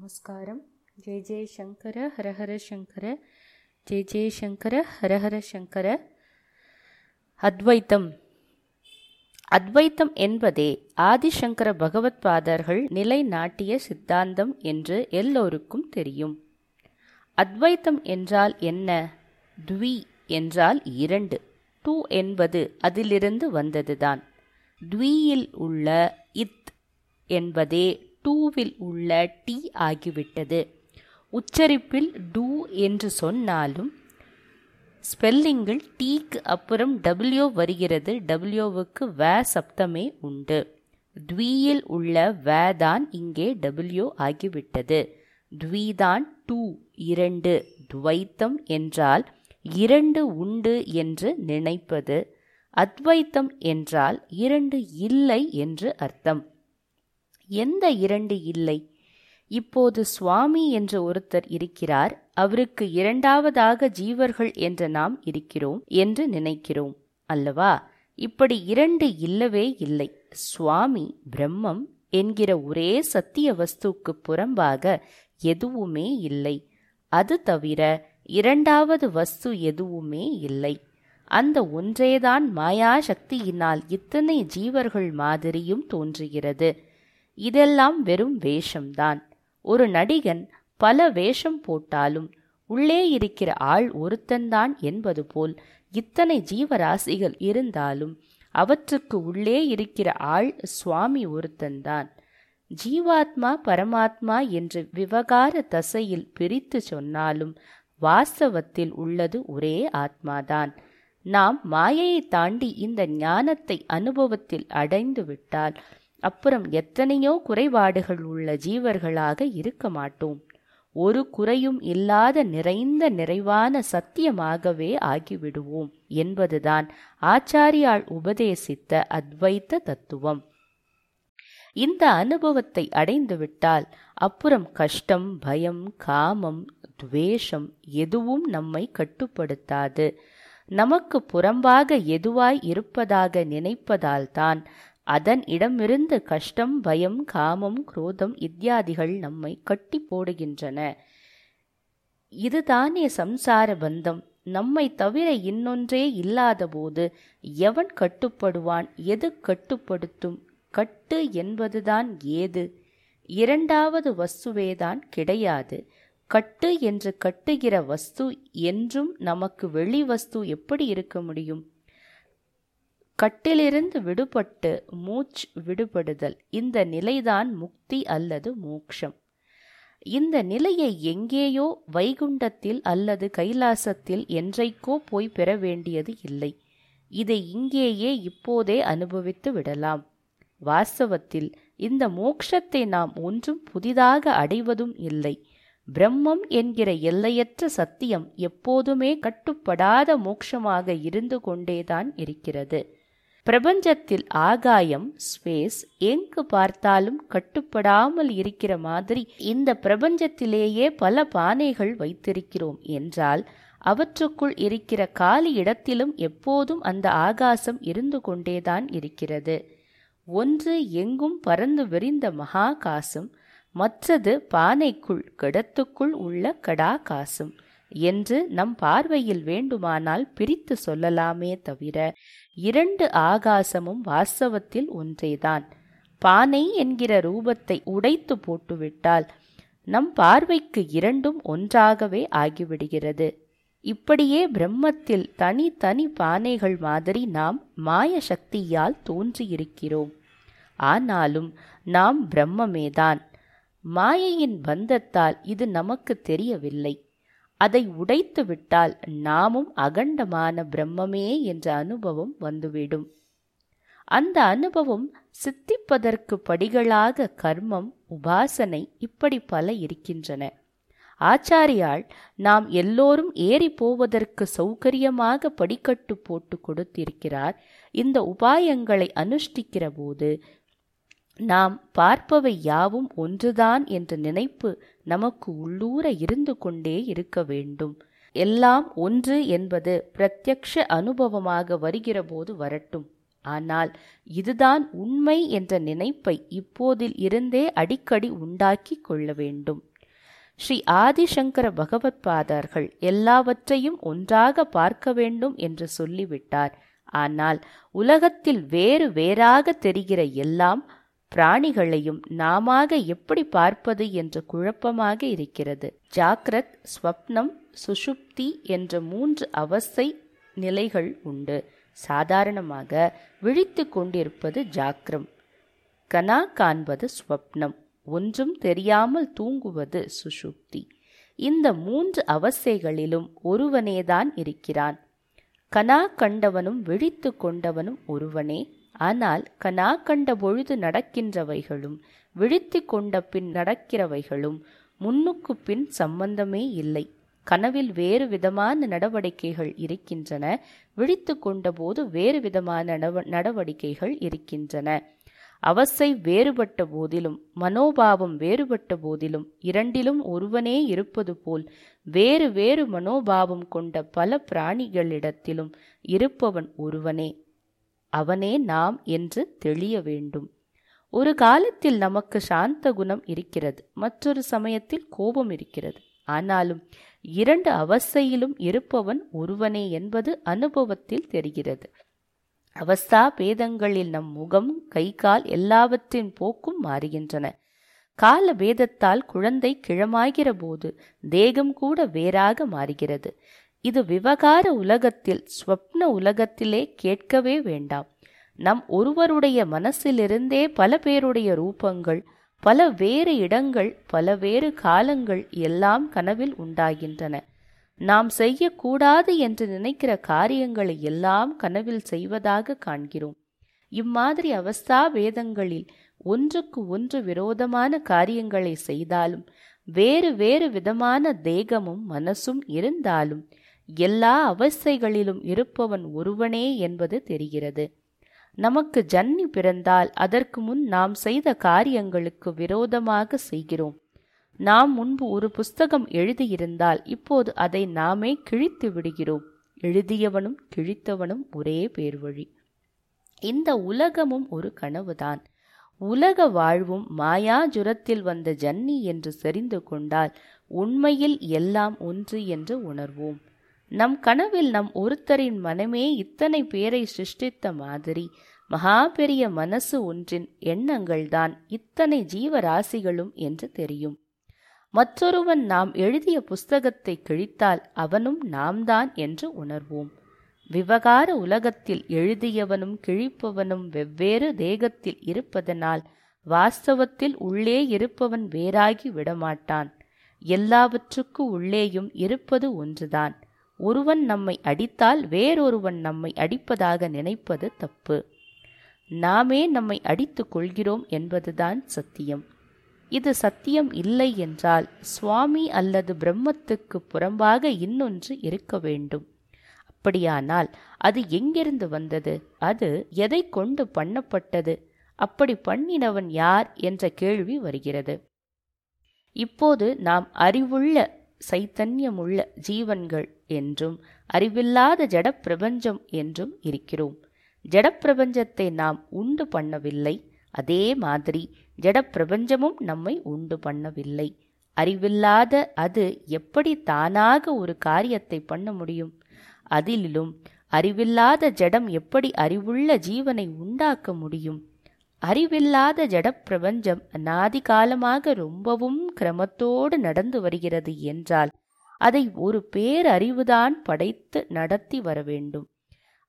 நமஸ்காரம் ஜெய் ஜெய் சங்கர ஹரஹர சங்கர ஜெய் ஜெய் சங்கர ஹரஹர சங்கர அத்வைத்தம் அத்வைத்தம் என்பதே ஆதிசங்கர பகவத்பாதர்கள் நிலைநாட்டிய சித்தாந்தம் என்று எல்லோருக்கும் தெரியும். அத்வைத்தம் என்றால் என்ன? த்வி என்றால் இரண்டு. டூ என்பது அதிலிருந்து வந்ததுதான். த்வியில் உள்ள இத் என்பதே டூவில் உள்ள டி ஆகிவிட்டது. உச்சரிப்பில் டூ என்று சொன்னாலும் ஸ்பெல்லிங்கில் டீக்கு அப்புறம் டபிள்யூ வருகிறது. டபிள்யூவுக்கு வே சப்தமே உண்டு. த்வியில் உள்ள வே தான் இங்கே டபிள்யூ ஆகிவிட்டது. த்விதான் டூ இரண்டு துவைத்தம் என்றால் இரண்டு உண்டு என்று நினைப்பது. அத்வைத்தம் என்றால் இரண்டு இல்லை என்று அர்த்தம். எந்த இரண்டு இல்லை. இப்போது சுவாமி என்று ஒருத்தர் இருக்கிறார். அவருக்கு இரண்டாவதாக ஜீவர்கள் என்ற நாம் இருக்கிறோம் என்று நினைக்கிறோம். அல்லவா? இப்படி இரண்டு இல்லவே இல்லை. சுவாமி பிரம்மம் என்கிற ஒரே சத்திய வஸ்துக்கு புறம்பாக எதுவுமே இல்லை. அது தவிர இரண்டாவது வஸ்து எதுவுமே இல்லை. அந்த ஒன்றேதான் மாயா சக்தியினால் இத்தனை ஜீவர்கள் மாதிரியும் தோன்றுகிறது. இதெல்லாம் வெறும் வேஷம்தான். ஒரு நடிகன் பல வேஷம் போட்டாலும் உள்ளே இருக்கிற ஆள் ஒருத்தன்தான் என்பது போல் இத்தனை ஜீவராசிகள் இருந்தாலும் அவற்றுக்கு உள்ளே இருக்கிற ஆள் சுவாமி ஒருத்தன்தான். ஜீவாத்மா பரமாத்மா என்று விவகார தசையில் பிரித்து சொன்னாலும் வாஸ்தவத்தில் உள்ளது ஒரே ஆத்மாதான். நாம் மாயையை தாண்டி இந்த ஞானத்தை அனுபவத்தில் அடைந்து விட்டால் அப்புறம் எத்தனையோ குறைபாடுகள் உள்ள ஜீவர்களாக இருக்க மாட்டோம். ஒரு குறையும் இல்லாத நிறைந்த நிறைவான சத்தியமாகவே ஆகிவிடுவோம் என்பதுதான் ஆச்சாரியால் உபதேசித்த அத்வைத்த தத்துவம். இந்த அனுபவத்தை அடைந்துவிட்டால் அப்புறம் கஷ்டம் பயம் காமம் துவேஷம் எதுவும் நம்மை கட்டுப்படுத்தாது. நமக்கு புறம்பாக எதுவாய் இருப்பதாக நினைப்பதால்தான் அதன் இடமிருந்து கஷ்டம் பயம் காமம் குரோதம் இத்தியாதிகள் நம்மை கட்டி போடுகின்றன. இதுதானே சம்சார பந்தம். நம்மை தவிர இன்னொன்றே இல்லாதபோது எவன் கட்டுப்படுவான்? எது கட்டுப்படுத்தும்? கட்டு என்பதுதான் ஏது? இரண்டாவது வஸ்துவேதான் கிடையாது. கட்டு என்று கட்டுகிற வஸ்து என்றும் நமக்கு வெளி வஸ்து எப்படி இருக்க முடியும்? கட்டிலிருந்து விடுபட்டு மூச்சு விடுபடுதல். இந்த நிலைதான் முக்தி அல்லது மோக்ஷம். இந்த நிலையை எங்கேயோ வைகுண்டத்தில் அல்லது கைலாசத்தில் என்றைக்கோ போய் பெற வேண்டியது இல்லை. இதை இங்கேயே இப்போதே அனுபவித்து விடலாம். வாஸ்தவத்தில் இந்த மோக்ஷத்தை நாம் ஒன்றும் புதிதாக அடைவதும் இல்லை. பிரம்மம் என்கிற எல்லையற்ற சத்தியம் எப்போதுமே கட்டுப்படாத மோட்சமாக இருந்து கொண்டேதான் இருக்கிறது. பிரபஞ்சத்தில் ஆகாயம் ஸ்பேஸ் எங்கு பார்த்தாலும் கட்டுப்படாமல் இருக்கிற மாதிரி இந்த பிரபஞ்சத்திலேயே பல பானைகள் வைத்திருக்கிறோம் என்றால் அவற்றுக்குள் இருக்கிற காலி இடத்திலும் எப்போதும் அந்த ஆகாசம் இருந்து கொண்டேதான் இருக்கிறது. ஒன்று எங்கும் பறந்து விரிந்த மகாகாசம் மற்றது பானைக்குள் கிடத்துக்குள் உள்ள கடாகாசம். என்று நம் பார்வையில் வேண்டுமானால் பிரித்து சொல்லலாமே தவிர இரண்டு ஆகாசமும் வாஸ்தவத்தில் ஒன்றேதான். பானை என்கிற ரூபத்தை உடைத்து போட்டுவிட்டால் நம் பார்வைக்கு இரண்டும் ஒன்றாகவே ஆகிவிடுகிறது. இப்படியே பிரம்மத்தில் தனி தனி பானைகள் மாதிரி நாம் மாய சக்தியால் தோன்றியிருக்கிறோம். ஆனாலும் நாம் பிரம்மமேதான். மாயையின் பந்தத்தால் இது நமக்கு தெரியவில்லை. அதை உடைத்து விட்டால் நாமும் அகண்டமான பிரம்மமே என்ற அனுபவம் வந்துவிடும். அந்த அனுபவம் சித்திப்பதற்கு படிகளாக கர்மம் உபாசனை இப்படி பல இருக்கின்றன. ஆச்சாரியால் நாம் எல்லோரும் ஏறி போவதற்கு சௌகரியமாக படிக்கட்டு போட்டு கொடுத்திருக்கிறார். இந்த உபாயங்களை அனுஷ்டிக்கிற போது நாம் பார்ப்பவை யாவும் ஒன்றுதான் என்ற நினைப்பு நமக்கு உள்ளூர இருந்து கொண்டே இருக்க வேண்டும். எல்லாம் ஒன்று என்பது பிரத்யக்ஷ அனுபவமாக வருகிறபோது வரட்டும். ஆனால் இதுதான் உண்மை என்ற நினைப்பை இப்போதில் இருந்தே அடிக்கடி உண்டாக்கி கொள்ள வேண்டும். ஸ்ரீ ஆதிசங்கர பகவத் பாதர்கள் எல்லாவற்றையும் ஒன்றாக பார்க்க வேண்டும் என்று சொல்லிவிட்டார். ஆனால் உலகத்தில் வேறு வேறாக தெரிகிற எல்லாம் பிராணிகளையும் நாமாக எப்படி பார்ப்பது என்று குழப்பமாக இருக்கிறது. ஜாக்ரத் ஸ்வப்னம் சுஷுப்தி என்ற மூன்று அவஸ்தை நிலைகள் உண்டு. சாதாரணமாக விழித்து கொண்டிருப்பது ஜாக்ரம் கனா காண்பது ஸ்வப்னம். ஒன்றும் தெரியாமல் தூங்குவது சுஷுப்தி இந்த மூன்று அவஸ்தைகளிலும் ஒருவனேதான் இருக்கிறான். கனா கண்டவனும் விழித்து கொண்டவனும் ஒருவனே. ஆனால் கனா கண்ட பொழுது நடக்கின்றவைகளும் விழித்து கொண்ட பின் நடக்கிறவைகளும் முன்னுக்கு பின் சம்பந்தமே இல்லை. கனவில் வேறு விதமான நடவடிக்கைகள் இருக்கின்றன விழித்து கொண்டபோது வேறு விதமான நடவ நடவடிக்கைகள் இருக்கின்றன. அவசை வேறுபட்ட போதிலும் மனோபாவம் வேறுபட்ட போதிலும் இரண்டிலும் ஒருவனே இருப்பது போல் வேறு வேறு மனோபாவம் கொண்ட பல பிராணிகளிடத்திலும் இருப்பவன் ஒருவனே. அவனே நாம் என்று தெளிய வேண்டும். ஒரு காலத்தில் நமக்கு சாந்த குணம் இருக்கிறது. மற்றொரு சமயத்தில் கோபம் இருக்கிறது. ஆனாலும் இரண்டு அவஸ்தையிலும் இருப்பவன் ஒருவனே என்பது அனுபவத்தில் தெரிகிறது. அவஸ்தா பேதங்களில் நம் முகம் கை கால் எல்லாவற்றின் போக்கும் மாறுகின்றன. கால பேதத்தால் குழந்தை கிழமாகிற போது தேகம் கூட வேறாக மாறுகிறது. இது விவகார உலகத்தில் ஸ்வப்ன உலகத்திலே கேட்கவே வேண்டாம். நம் ஒருவருடைய மனசிலிருந்தே பல பேருடைய ரூபங்கள் பல வேறு இடங்கள் பல வேறு காலங்கள் எல்லாம் கனவில் உண்டாகின்றன. நாம் செய்யக்கூடாது என்று நினைக்கிற காரியங்களை எல்லாம் கனவில் செய்வதாக காண்கிறோம். இம்மாதிரி அவஸ்தா வேதங்களில் ஒன்றுக்கு ஒன்று விரோதமான காரியங்களை செய்தாலும் வேறு வேறு விதமான தேகமும் மனசும் இருந்தாலும் எல்லா அவஸ்தைகளிலும் இருப்பவன் ஒருவனே என்பது தெரிகிறது. நமக்கு ஜன்னி பிறந்தால் அதற்கு முன் நாம் செய்த காரியங்களுக்கு விரோதமாக செய்கிறோம். நாம் முன்பு ஒரு புஸ்தகம் எழுதியிருந்தால் இப்போது அதை நாமே கிழித்து விடுகிறோம். எழுதியவனும் கிழித்தவனும் ஒரே பேர்வழி. இந்த உலகமும் ஒரு கனவுதான். உலக வாழ்வும் மாயாஜுரத்தில் வந்த ஜன்னி என்று தெரிந்து கொண்டால் உண்மையில் எல்லாம் ஒன்று என்று உணர்வோம். நம் கனவில் நம் ஒருத்தரின் மனமே இத்தனை பேரை சிருஷ்டித்த மாதிரி மகா பெரிய மனசு ஒன்றின் எண்ணங்கள்தான் இத்தனை ஜீவராசிகளும் என்று தெரியும். மற்றொருவன் நாம் எழுதிய புஸ்தகத்தை கிழித்தால் அவனும் நாம் தான் என்று உணர்வோம். விவகார உலகத்தில் எழுதியவனும் கிழிப்பவனும் வெவ்வேறு தேகத்தில் இருப்பதனால் வாஸ்தவத்தில் உள்ளே இருப்பவன் வேறாகி விடமாட்டான். எல்லாவற்றுக்கு உள்ளேயும் இருப்பது ஒன்றுதான். ஒருவன் நம்மை அடித்தால் வேறொருவன் நம்மை அடிப்பதாக நினைப்பது தப்பு. நாமே நம்மை அடித்துக் கொள்கிறோம் என்பதுதான் சத்தியம். இது சத்தியம் இல்லை என்றால் சுவாமி அல்லது பிரம்மத்துக்கு புறம்பாக இன்னொன்று இருக்க வேண்டும். அப்படியானால் அது எங்கிருந்து வந்தது? அது எதை கொண்டு பண்ணப்பட்டது? அப்படி பண்ணினவன் யார் என்ற கேள்வி வருகிறது. இப்போது நாம் அறிவுள்ள சைத்தன்யமுள்ள ஜீவன்கள் என்றும் அறிவில்லாத ஜடப்பிரபஞ்சம் என்றும் இருக்கிறோம். ஜடப்பிரபஞ்சத்தை நாம் உண்டு பண்ணவில்லை. அதே மாதிரி ஜடப்பிரபஞ்சமும் நம்மை உண்டு பண்ணவில்லை. அறிவில்லாத அது எப்படி தானாக ஒரு காரியத்தை பண்ண முடியும்? அதிலும் அறிவில்லாத ஜடம் எப்படி அறிவுள்ள ஜீவனை உண்டாக்க முடியும்? அறிவில்லாத ஜடப்பிரபஞ்சம் அநாதி காலமாக ரொம்பவும் கிரமத்தோடு நடந்து வருகிறது என்றால் அதை ஒரு பேரறிவுதான் படைத்து நடத்தி வர வேண்டும்.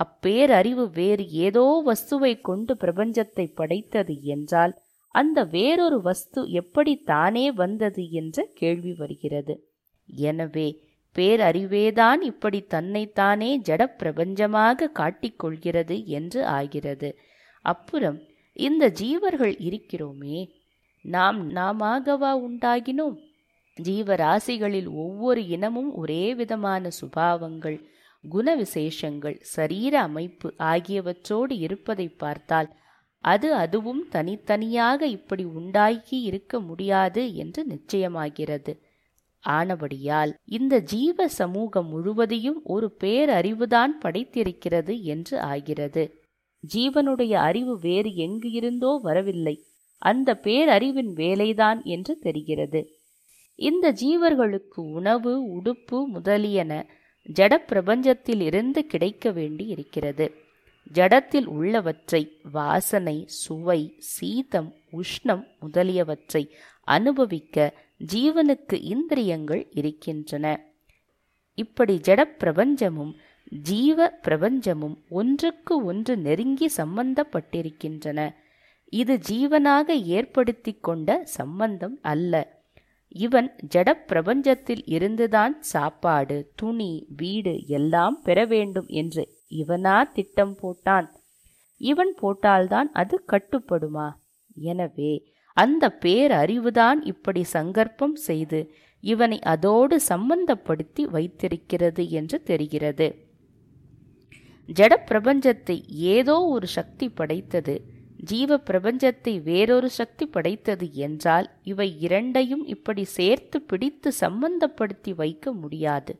அப்பேரறிவு வேறு ஏதோ வஸ்துவை கொண்டு பிரபஞ்சத்தை படைத்தது என்றால் அந்த வேறொரு வஸ்து எப்படி தானே வந்தது என்ற கேள்வி வருகிறது. எனவே பேரறிவேதான் இப்படி தன்னைத்தானே ஜடப்பிரபஞ்சமாக காட்டிக்கொள்கிறது என்று ஆகிறது. அப்புறம் இந்த ஜீவர்கள் இருக்கிறோமே நாம் நாமாகவா உண்டாகினோம்? ஜீவராசிகளில் ஒவ்வொரு இனமும் ஒரே விதமான சுபாவங்கள் குண விசேஷங்கள் சரீர அமைப்பு ஆகியவற்றோடு இருப்பதை பார்த்தால் அது அதுவும் தனித்தனியாக இப்படி உண்டாகி இருக்க முடியாது என்று நிச்சயமாகிறது. ஆனபடியால் இந்த ஜீவ சமூகம் முழுவதையும் ஒரு பேரறிவுதான் படைத்திருக்கிறது என்று ஆகிறது. ஜீவனுடைய அறிவு வேறு எங்கு இருந்தோ வரவில்லை. அந்த பேரறிவின் வேலைதான் என்று தெரிகிறது. இந்த ஜீவர்களுக்கு உணவு உடுப்பு முதலியன ஜட பிரபஞ்சத்தில் இருந்து கிடைக்க வேண்டி இருக்கிறது. ஜடத்தில் உள்ளவற்றை வாசனை சுவை சீதம் உஷ்ணம் முதலியவற்றை அனுபவிக்க ஜீவனுக்கு இந்திரியங்கள் இருக்கின்றன. இப்படி ஜட பிரபஞ்சமும் ஜீவ பிரபஞ்சமும் ஒன்றுக்கு ஒன்று நெருங்கி சம்பந்தப்பட்டிருக்கின்றன. இது ஜீவனாக ஏற்படுத்தி கொண்ட சம்பந்தம் அல்ல. இவன் ஜட பிரபஞ்சத்தில் இருந்துதான் சாப்பாடு துணி வீடு எல்லாம் பெற வேண்டும் என்று இவனா திட்டம் போட்டான். இவன் போட்டால்தான் அது கட்டுப்படுமா? எனவே அந்த பேரறிவுதான் இப்படி சங்கற்பம் செய்து இவனை அதோடு சம்பந்தப்படுத்தி வைத்திருக்கிறது என்று தெரிகிறது. ஜட பிரபஞ்சத்தை ஏதோ ஒரு சக்தி படைத்தது. ஜீவ பிரபஞ்சத்தை வேறொரு சக்தி படைத்தது என்றால் இவை இரண்டையும் இப்படி சேர்த்து பிடித்து சம்பந்தப்படுத்தி வைக்க முடியாது.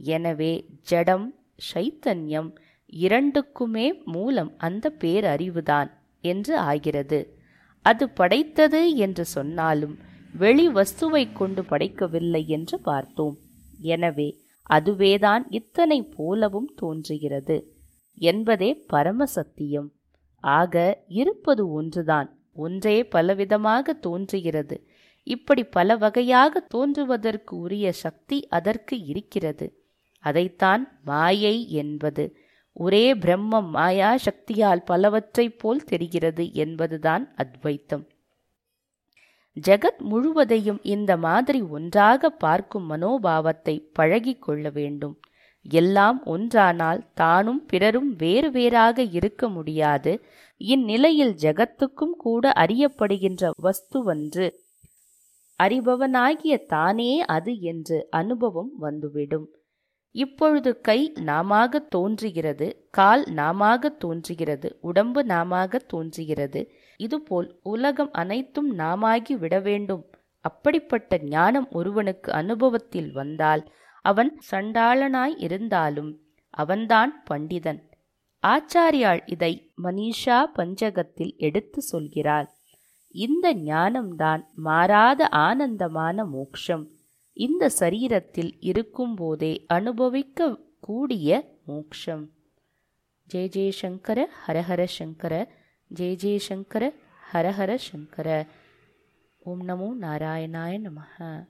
எனவே ஜடம் சைத்தன்யம் இரண்டுக்குமே மூலம் அந்த பேரறிவுதான் என்று ஆகிறது. அது படைத்தது என்று சொன்னாலும் வெளி வஸ்துவை கொண்டு படைக்கவில்லை என்று பார்த்தோம். எனவே அதுவேதான் இத்தனை போலவும் தோன்றுகிறது என்பதே பரம சத்தியம். ஆக இருப்பது ஒன்றுதான். ஒன்றே பலவிதமாக தோன்றுகிறது. இப்படி பல வகையாக தோன்றுவதற்கு உரிய சக்தி அதற்கு இருக்கிறது. அதைத்தான் மாயை என்பது. ஒரே பிரம்மம் மாயா சக்தியால் பலவற்றைப் போல் தெரிகிறது என்பதுதான் அத்வைத்தம். ஜெகத் முழுவதையும் இந்த மாதிரி ஒன்றாக பார்க்கும் மனோபாவத்தை பழகிக் கொள்ள வேண்டும். எல்லாம் ஒன்றானால் தானும் பிறரும் வேறு வேறாக இருக்க முடியாது. இந்நிலையில் ஜெகத்துக்கும் கூட அறியப்படுகின்ற வஸ்துவன்று அறிபவனாகிய தானே அது என்று அனுபவம் வந்துவிடும். இப்பொழுது கை நாமாக தோன்றுகிறது கால் நாமாக தோன்றுகிறது உடம்பு நாமாக தோன்றுகிறது. இதுபோல் உலகம் அனைத்தும் நாமாகி விட வேண்டும். அப்படிப்பட்ட ஞானம் ஒருவனுக்கு அனுபவத்தில் வந்தால் அவன் சண்டாளனாய் இருந்தாலும் அவன்தான் பண்டிதன். ஆச்சாரியாள் இதை மனிஷா பஞ்சகத்தில் எடுத்து சொல்கிறாள். இந்த ஞானம்தான் மாறாத ஆனந்தமான மோக்ஷம். இந்த சரீரத்தில் இருக்கும்போதே அனுபவிக்க கூடிய மோக்ஷம் ஜெய ஜெயசங்கர ஹரஹர சங்கர ஜெய ஜெயசங்கர ஹரஹர சங்கர. ஓம் நமோ நாராயணாய நமஹ.